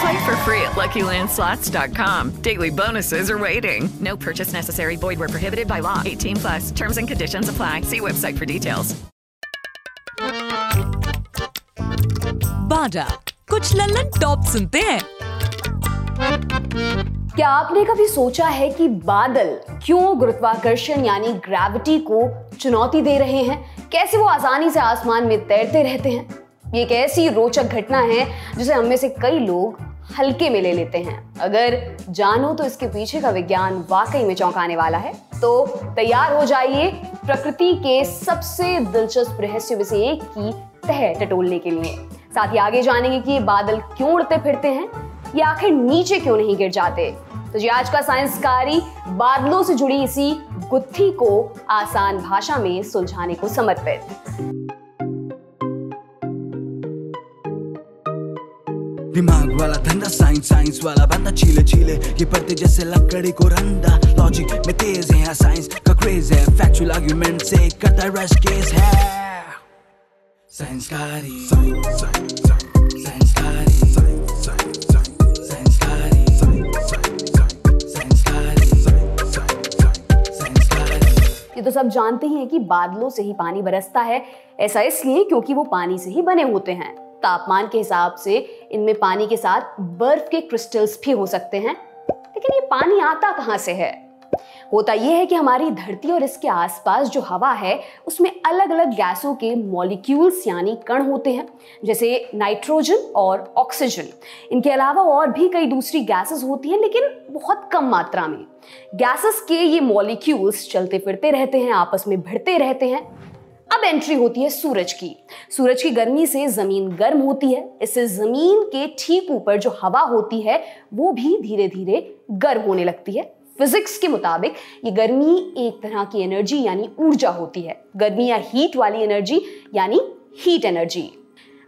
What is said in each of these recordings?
Play for free at LuckyLandSlots.com. Daily bonuses are waiting. No purchase necessary. Void were prohibited by law. 18 plus. Terms and conditions apply. See website for details. बाडा कुछ Lallan top सुनते हैं क्या आपने कभी सोचा है कि बादल क्यों गुरुत्वाकर्षण यानी ग्रेविटी को चुनौती दे रहे हैं कैसे वो आसानी से आसमान में तैरते रहते हैं ये एक ऐसी रोचक घटना है जिसे हम में से कई लोग हल्के में ले लेते हैं। अगर जानो तो इसके पीछे का विज्ञान वाकई में चौंकाने वाला है। तो तैयार हो जाइए प्रकृति के सबसे दिलचस्प रहस्य में से एक की तह टटोलने के लिए। साथ ही आगे जानेंगे कि ये बादल क्यों उड़ते फिरते हैं, ये आखिर नीचे क्यों नहीं गिर जाते। तो जी, आज का साइंस कारी बादलों से जुड़ी इसी गुत्थी को आसान भाषा में सुलझाने को समर्पित। दिमाग वाला धंधा साइंस साइंस वाला बंदा चीले चीले ये पढ़ते जैसे लकड़ी को रंदा लॉजिक में तेज है साइंस का क्रेज है। फैक्चुअल आर्गुमेंट से करता रश केस है। साइंसकारी साइंसकारी ये तो सब जानते ही हैं कि बादलों से ही पानी बरसता है। ऐसा इसलिए क्योंकि वो पानी से ही बने होते हैं। तापमान के हिसाब से इनमें पानी के साथ बर्फ़ के क्रिस्टल्स भी हो सकते हैं। लेकिन ये पानी आता कहाँ से है? होता यह है कि हमारी धरती और इसके आसपास जो हवा है, उसमें अलग अलग गैसों के मॉलिक्यूल्स यानी कण होते हैं, जैसे नाइट्रोजन और ऑक्सीजन इनके अलावा और भी कई दूसरी गैसेस होती हैं, लेकिन बहुत कम मात्रा में। गैसेस के ये मॉलिक्यूल्स चलते फिरते रहते हैं, आपस में भिड़ते रहते हैं। अब एंट्री होती है सूरज की। सूरज की गर्मी से ज़मीन गर्म होती है। इससे ज़मीन के ठीक ऊपर जो हवा होती है, वो भी धीरे धीरे गर्म होने लगती है। फिजिक्स के मुताबिक ये गर्मी एक तरह की एनर्जी यानी ऊर्जा होती है। गर्मी या हीट वाली एनर्जी यानी हीट एनर्जी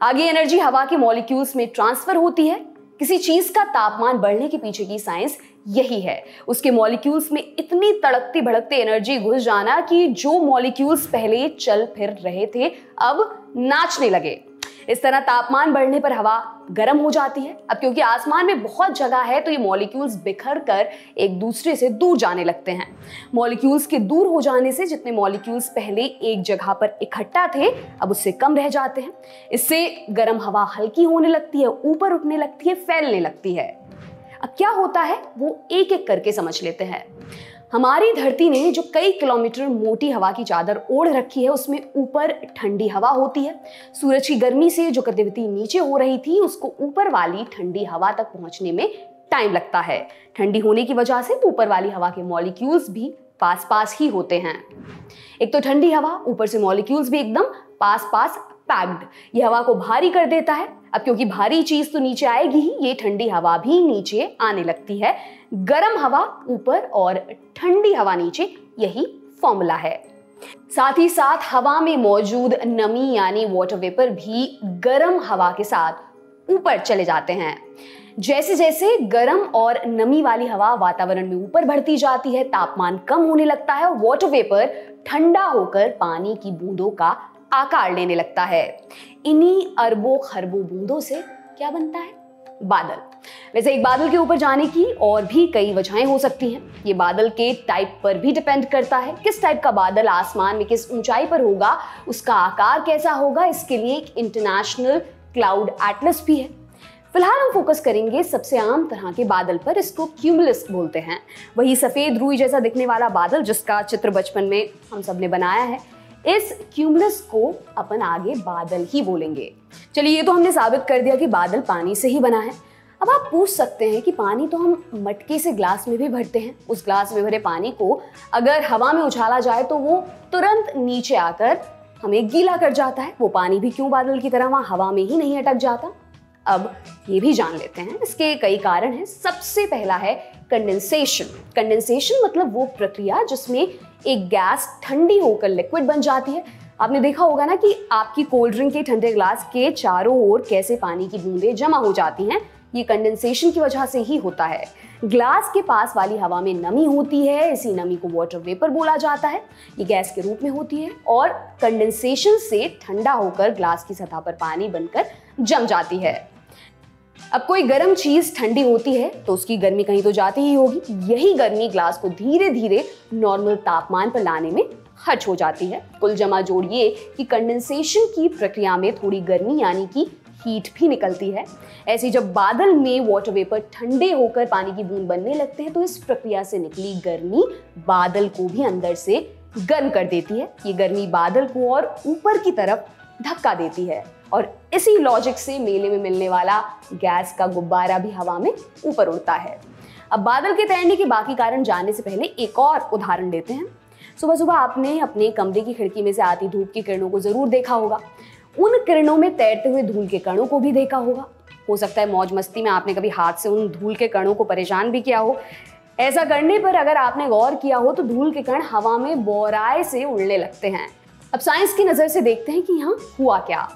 आगे एनर्जी हवा के मॉलिक्यूल्स में ट्रांसफ़र होती है। किसी चीज़ का तापमान बढ़ने के पीछे की साइंस यही है। उसके मॉलिक्यूल्स में इतनी तड़कती भड़कती एनर्जी घुस जाना कि जो मॉलिक्यूल्स पहले चल फिर रहे थे, अब नाचने लगे। इस तरह तापमान बढ़ने पर हवा गर्म हो जाती है। अब क्योंकि आसमान में बहुत जगह है तो ये मॉलिक्यूल्स बिखर कर एक दूसरे से दूर जाने लगते हैं। मॉलिक्यूल्स के दूर हो जाने से जितने मॉलिक्यूल्स पहले एक जगह पर इकट्ठा थे, अब उससे कम रह जाते हैं। इससे गर्म हवा हल्की होने लगती है, ऊपर उठने लगती है, फैलने लगती है। अब क्या होता है? वो एक एक करके समझ लेते हैं। हमारी धरती ने जो कई किलोमीटर मोटी हवा की चादर ओढ़ रखी है, उसमें ऊपर ठंडी हवा होती है। सूरज की गर्मी से जो गतिविधि नीचे हो रही थी, उसको ऊपर वाली ठंडी हवा तक पहुँचने में टाइम लगता है। ठंडी होने की वजह से ऊपर वाली हवा के मॉलिक्यूल्स भी पास पास ही होते हैं। एक तो ठंडी हवा, ऊपर से मॉलिक्यूल्स भी एकदम पास पास पैक्ड। ये हवा को भारी कर देता है। अब क्योंकि भारी चीज़ तो नीचे आएगी ही, ये ठंडी हवा भी नीचे आने लगती है। गर्म हवा ऊपर और ठंडी हवा नीचे, यही फॉर्मूला है। साथ ही साथ हवा में मौजूद नमी यानी वाटर वेपर भी गर्म हवा के साथ ऊपर चले जाते हैं। जैसे जैसे गर्म और नमी वाली हवा वातावरण में ऊपर बढ़ती जाती है, तापमान कम होने लगता है वाटर वेपर ठंडा होकर पानी की बूंदों का आकार लेने लगता है। इन्हीं अरबों खरबों बूंदों से क्या बनता है? बादल। वैसे एक बादल के ऊपर जाने की और भी कई वजहें हो सकती हैं। ये बादल के टाइप पर भी डिपेंड करता है। किस टाइप का बादल आसमान में किस ऊंचाई पर होगा, उसका आकार कैसा होगा, इसके लिए एक इंटरनेशनल क्लाउड एटलस भी है। फ़िलहाल हम फोकस करेंगे सबसे आम तरह के बादल पर, इसको क्यूमुलस बोलते हैं। वही सफ़ेद रुई जैसा दिखने वाला बादल जिसका चित्र बचपन में हम सबने बनाया है। इस क्यूमलस को अपन आगे बादल ही बोलेंगे। चलिए, ये तो हमने साबित कर दिया कि बादल पानी से ही बना है। अब आप पूछ सकते हैं कि पानी तो हम मटके से ग्लास में भी भरते हैं। उस ग्लास में भरे पानी को अगर हवा में उछाला जाए तो वो तुरंत नीचे आकर हमें गीला कर जाता है। वो पानी भी क्यों बादल की तरह वहाँ हवा में ही नहीं अटक जाता? अब ये भी जान लेते हैं। इसके कई कारण हैं। सबसे पहला है कंडेंसेशन कंडेंसेशन मतलब वो प्रक्रिया जिसमें एक गैस ठंडी होकर लिक्विड बन जाती है। आपने देखा होगा ना कि आपकी कोल्ड ड्रिंक के ठंडे ग्लास के चारों ओर कैसे पानी की बूंदें जमा हो जाती हैं। ये कंडेंसेशन की वजह से ही होता है। ग्लास के पास वाली हवा में नमी होती है, इसी नमी को वाटर वेपर बोला जाता है। ये गैस के रूप में होती है और कंडेंसेशन से ठंडा होकर ग्लास की सतह पर पानी बनकर जम जाती है। अब कोई गर्म चीज़ ठंडी होती है तो उसकी गर्मी कहीं तो जाती ही होगी। यही गर्मी ग्लास को धीरे धीरे नॉर्मल तापमान पर लाने में खर्च हो जाती है। कुल जमा जोड़िए कि कंडेंसेशन की प्रक्रिया में थोड़ी गर्मी यानी कि हीट भी निकलती है। ऐसे जब बादल में वाटर वेपर ठंडे होकर पानी की बूंद बनने लगते हैं तो इस प्रक्रिया से निकली गर्मी बादल को भी अंदर से गर्म कर देती है। ये गर्मी बादल को और ऊपर की तरफ़ धक्का देती है। और इसी लॉजिक से मेले में मिलने वाला गैस का गुब्बारा भी हवा में ऊपर उड़ता है। अब बादल के तैरने के बाकी कारण जानने से पहले एक और उदाहरण लेते हैं। सुबह सुबह आपने अपने कमरे की खिड़की में से आती धूप की किरणों को ज़रूर देखा होगा। उन किरणों में तैरते हुए धूल के कणों को भी देखा होगा। हो सकता है मौज मस्ती में आपने कभी हाथ से उन धूल के कणों को परेशान भी किया हो। ऐसा करने पर अगर आपने गौर किया हो तो धूल के कण हवा में बोराए से उड़ने लगते हैं। अब साइंस की नज़र से देखते हैं कि यहाँ हुआ क्या।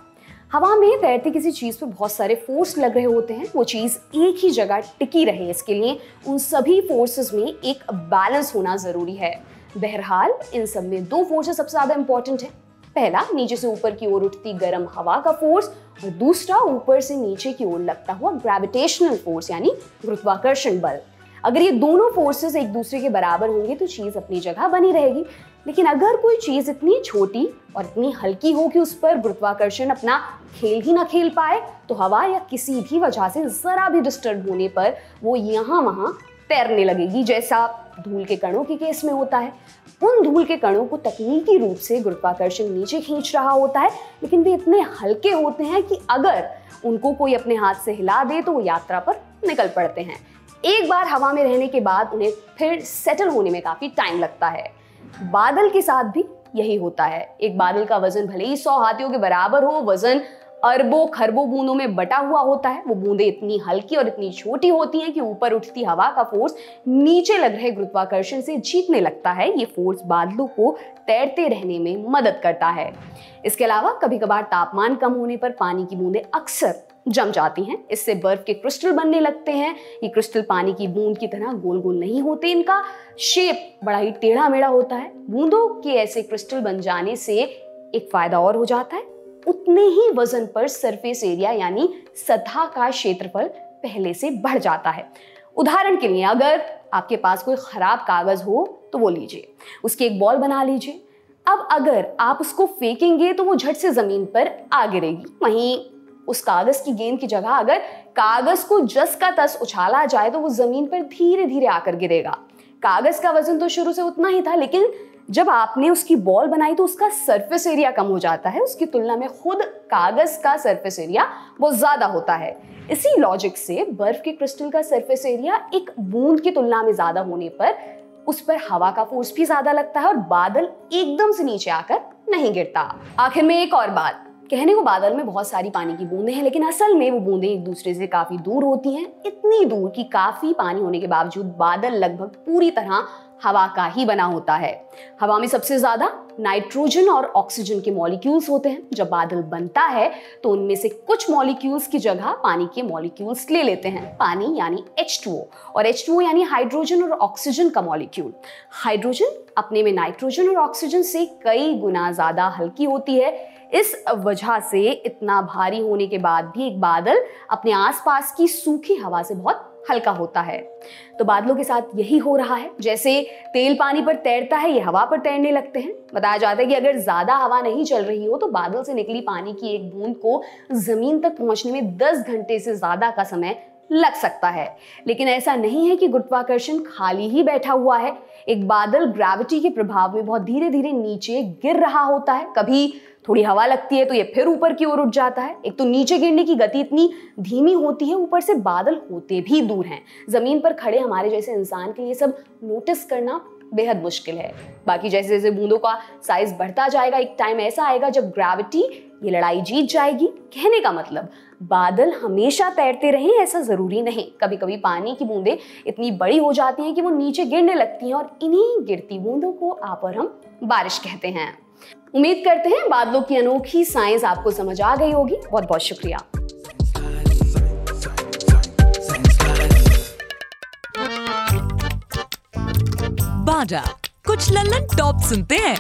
हवा में तैरती किसी चीज़ पर बहुत सारे फोर्स लग रहे होते हैं। वो चीज़ एक ही जगह टिकी रहे, इसके लिए उन सभी फोर्सेस में एक बैलेंस होना ज़रूरी है। बहरहाल, इन सब में दो फोर्सेस सबसे ज़्यादा इंपॉर्टेंट है। पहला, नीचे से ऊपर की ओर उठती गर्म हवा का फोर्स और दूसरा, ऊपर से नीचे की ओर लगता हुआ ग्रेविटेशनल फोर्स यानी गुरुत्वाकर्षण बल। अगर ये दोनों फोर्सेस एक दूसरे के बराबर होंगे तो चीज़ अपनी जगह बनी रहेगी। लेकिन अगर कोई चीज़ इतनी छोटी और इतनी हल्की हो कि उस पर गुरुत्वाकर्षण अपना खेल ही ना खेल पाए तो हवा या किसी भी वजह से जरा भी डिस्टर्ब होने पर वो यहाँ वहाँ तैरने लगेगी, जैसा धूल के कणों के केस में होता है। उन धूल के कणों को तकनीकी रूप से गुरुत्वाकर्षण नीचे खींच रहा होता है, लेकिन वे इतने हल्के होते हैं कि अगर उनको कोई अपने हाथ से हिला दे तो वो यात्रा पर निकल पड़ते हैं। एक बार हवा में रहने के बाद उन्हें फिर सेटल होने में काफ़ी टाइम लगता है। बादल के साथ भी यही होता है। एक बादल का वज़न भले ही सौ हाथियों के बराबर हो, वज़न अरबों खरबों बूंदों में बटा हुआ होता है। वो बूंदें इतनी हल्की और इतनी छोटी होती हैं कि ऊपर उठती हवा का फोर्स नीचे लग रहे गुरुत्वाकर्षण से जीतने लगता है। ये फोर्स बादलों को तैरते रहने में मदद करता है। इसके अलावा कभी कभार तापमान कम होने पर पानी की बूंदें अक्सर जम जाती हैं। इससे बर्फ़ के क्रिस्टल बनने लगते हैं। ये क्रिस्टल पानी की बूंद की तरह गोल गोल नहीं होते। इनका शेप बड़ा ही टेढ़ा मेढ़ा होता है। बूंदों के ऐसे क्रिस्टल बन जाने से एक फ़ायदा और हो जाता है। उतने ही वज़न पर सरफेस एरिया यानी सतह का क्षेत्रफल पहले से बढ़ जाता है। उदाहरण के लिए अगर आपके पास कोई खराब कागज़ हो तो वो लीजिए। उसकी एक बॉल बना लीजिए। अब अगर आप उसको फेंकेंगे तो वो झट से ज़मीन पर आ गिरेगी। वहीं उस कागज़ की गेंद की जगह अगर कागज़ को जस का तस उछाला जाए तो वो ज़मीन पर धीरे धीरे आकर गिरेगा। कागज़ का वज़न तो शुरू से उतना ही था, लेकिन जब आपने उसकी बॉल बनाई तो उसका सरफेस एरिया कम हो जाता है। उसकी तुलना में खुद कागज़ का सरफेस एरिया बहुत ज़्यादा होता है। इसी लॉजिक से बर्फ़ के क्रिस्टल का सरफेस एरिया एक बूंद की तुलना में ज़्यादा होने पर उस पर हवा का फोर्स भी ज़्यादा लगता है और बादल एकदम से नीचे आकर नहीं गिरता। आखिर में एक और बात कहने को बादल में बहुत सारी पानी की बूंदें हैं, लेकिन असल में वो बूंदें एक दूसरे से काफ़ी दूर होती हैं। इतनी दूर कि काफ़ी पानी होने के बावजूद बादल लगभग पूरी तरह हवा का ही बना होता है। हवा में सबसे ज़्यादा नाइट्रोजन और ऑक्सीजन के मॉलिक्यूल्स होते हैं। जब बादल बनता है तो उनमें से कुछ मॉलिक्यूल्स की जगह पानी के मॉलिक्यूल्स ले लेते हैं। पानी यानी H2O और H2O यानी हाइड्रोजन और ऑक्सीजन का मॉलिक्यूल। हाइड्रोजन अपने में नाइट्रोजन और ऑक्सीजन से कई गुना ज़्यादा हल्की होती है। इस वजह से इतना भारी होने के बाद भी एक बादल अपने आसपास की सूखी हवा से बहुत हल्का होता है। तो बादलों के साथ यही हो रहा है। जैसे तेल पानी पर तैरता है, ये हवा पर तैरने लगते हैं। बताया जाता है कि अगर ज़्यादा हवा नहीं चल रही हो तो बादल से निकली पानी की एक बूंद को ज़मीन तक पहुँचने में 10 घंटे से ज़्यादा का समय लग सकता है। लेकिन ऐसा नहीं है कि गुरुत्वाकर्षण खाली ही बैठा हुआ है। एक बादल ग्रेविटी के प्रभाव में बहुत धीरे धीरे नीचे गिर रहा होता है। कभी थोड़ी हवा लगती है तो ये फिर ऊपर की ओर उठ जाता है। एक तो नीचे गिरने की गति इतनी धीमी होती है, ऊपर से बादल होते भी दूर हैं। ज़मीन पर खड़े हमारे जैसे इंसान के लिए सब नोटिस करना बेहद मुश्किल है। बाकी जैसे जैसे बूंदों का साइज़ बढ़ता जाएगा, एक टाइम ऐसा आएगा जब ग्रेविटी ये लड़ाई जीत जाएगी। कहने का मतलब बादल हमेशा तैरते रहें ऐसा ज़रूरी नहीं। कभी कभी पानी की बूंदें इतनी बड़ी हो जाती हैं कि वो नीचे गिरने लगती हैं और इन्हीं गिरती बूंदों को आप और हम बारिश कहते हैं। उम्मीद करते हैं बादलों की अनोखी साइंस आपको समझ आ गई होगी। बहुत बहुत शुक्रिया। बाजा कुछ लल्लन टॉप सुनते हैं।